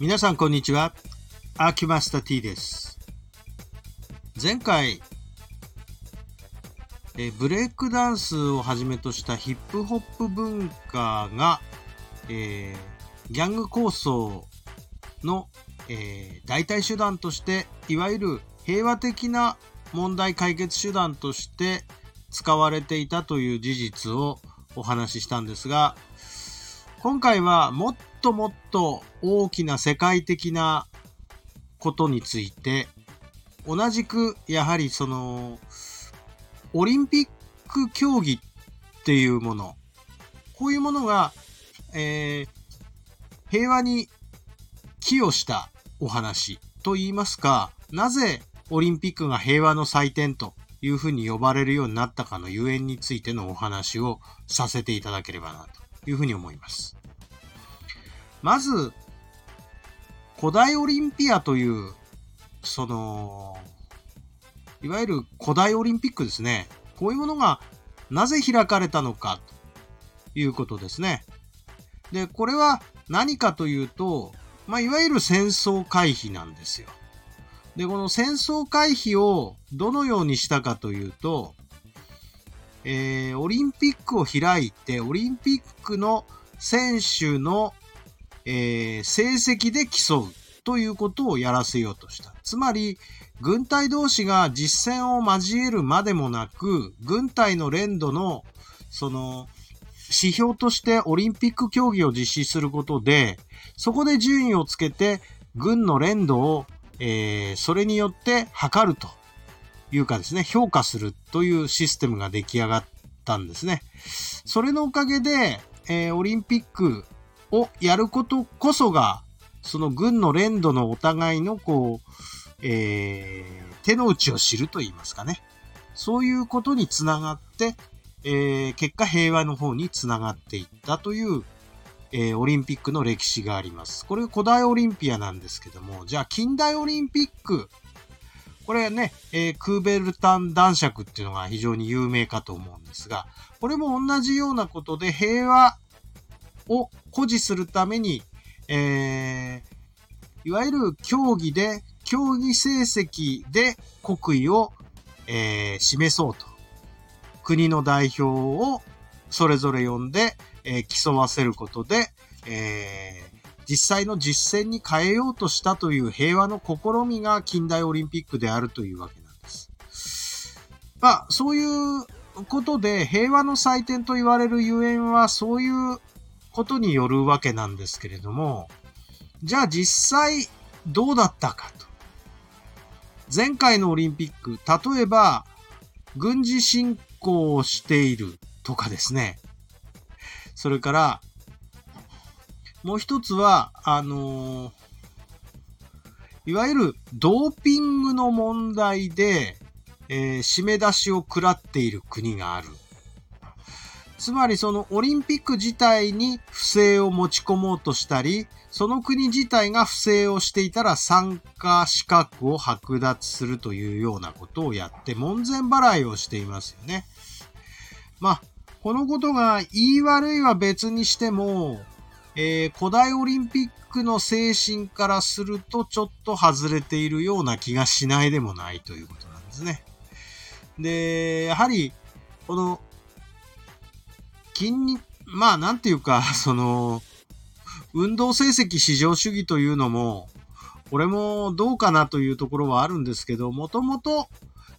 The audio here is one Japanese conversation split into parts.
皆さんこんにちは。アーキュマスタ T です。前回、えブレイクダンスをはじめとしたヒップホップ文化が、えーギャング構想の、えー代替手段として、いわゆる平和的な問題解決手段として使われていたという事実をお話ししたんですが、今回はもっともっと大きな世界的なことについて、同じくやはりその、オリンピック競技っていうもの、こういうものが、えー平和に寄与したお話と言いますか、なぜオリンピックが平和の祭典というふうに呼ばれるようになったかのゆえんについてのお話をさせていただければなというふうに思います。まず、古代オリンピアという、その、いわゆる古代オリンピックですね。こういうものがなぜ開かれたのかということですね。で、これは何かというと、まあ、いわゆる戦争回避なんですよ。で、この戦争回避をどのようにしたかというと、えーオリンピックを開いて、オリンピックの選手の、えー成績で競うということをやらせようとした。つまり、軍隊同士が実戦を交えるまでもなく、軍隊の連動の、その、指標としてオリンピック競技を実施することで、そこで順位をつけて、軍の連動を、えーそれによって測るというかですね、評価するというシステムが出来上がったんですね。それのおかげで、えーオリンピックをやることこそが、その軍の連動のお互いのこう、えー手の内を知ると言いますかね。そういうことにつながって、えー結果平和の方につながっていったという、えーオリンピックの歴史があります。これ古代オリンピアなんですけども、じゃあ近代オリンピック、これね、えークーベルタン男爵っていうのが非常に有名かと思うんですが、これも同じようなことで平和を誇示するために、えーいわゆる競技で、競技成績で国威を、えー示そうと。国の代表をそれぞれ呼んで、えー競わせることで、えー実際の実践に変えようとしたという平和の試みが近代オリンピックであるというわけなんです。まあ、そういうことで平和の祭典と言われるゆえんはそういうことによるわけなんですけれども、じゃあ実際どうだったかと。前回のオリンピック、例えば軍事侵攻をしているとかですね。それから、もう一つは、あのーいわゆるドーピングの問題で、えー締め出しを食らっている国がある。つまりそのオリンピック自体に不正を持ち込もうとしたり、その国自体が不正をしていたら参加資格を剥奪するというようなことをやって門前払いをしていますよね。まあ、このことが言い悪いは別にしても、えー古代オリンピックの精神からするとちょっと外れているような気がしないでもないということなんですね。で、やはり、この、筋肉、まあなんていうか、その、運動成績至上主義というのも、これもどうかなというところはあるんですけど、もともと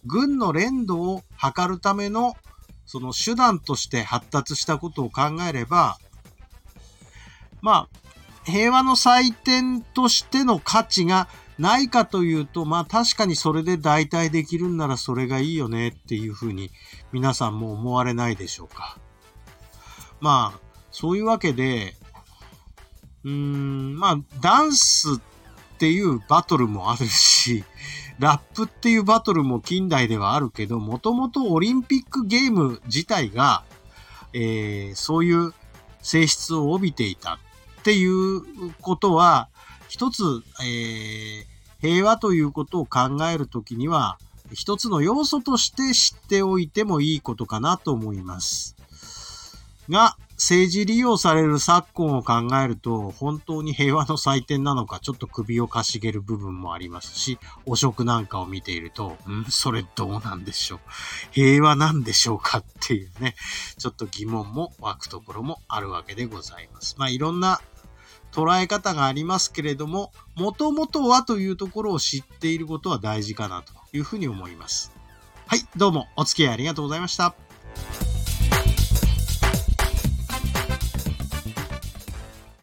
軍の連動を図るためのその手段として発達したことを考えれば、まあ、平和の祭典としての価値がないかというと、まあ確かにそれで代替できるんならそれがいいよねっていうふうに皆さんも思われないでしょうか。まあ、そういうわけで、うーん、まあ、ダンスっていうバトルもあるし、ラップっていうバトルも近代ではあるけど、もともとオリンピックゲーム自体が、えーそういう性質を帯びていたっていうことは、一つ、えー平和ということを考えるときには、一つの要素として知っておいてもいいことかなと思います。が政治利用される昨今を考えると、本当に平和の祭典なのか、ちょっと首をかしげる部分もありますし、汚職なんかを見ていると、ん？それどうなんでしょう？平和なんでしょうか？っていうね、ちょっと疑問も湧くところもあるわけでございます。まあ、いろんな捉え方がありますけれども、もともとはというところを知っていることは大事かなというふうに思います。はい、どうもお付き合いありがとうございました。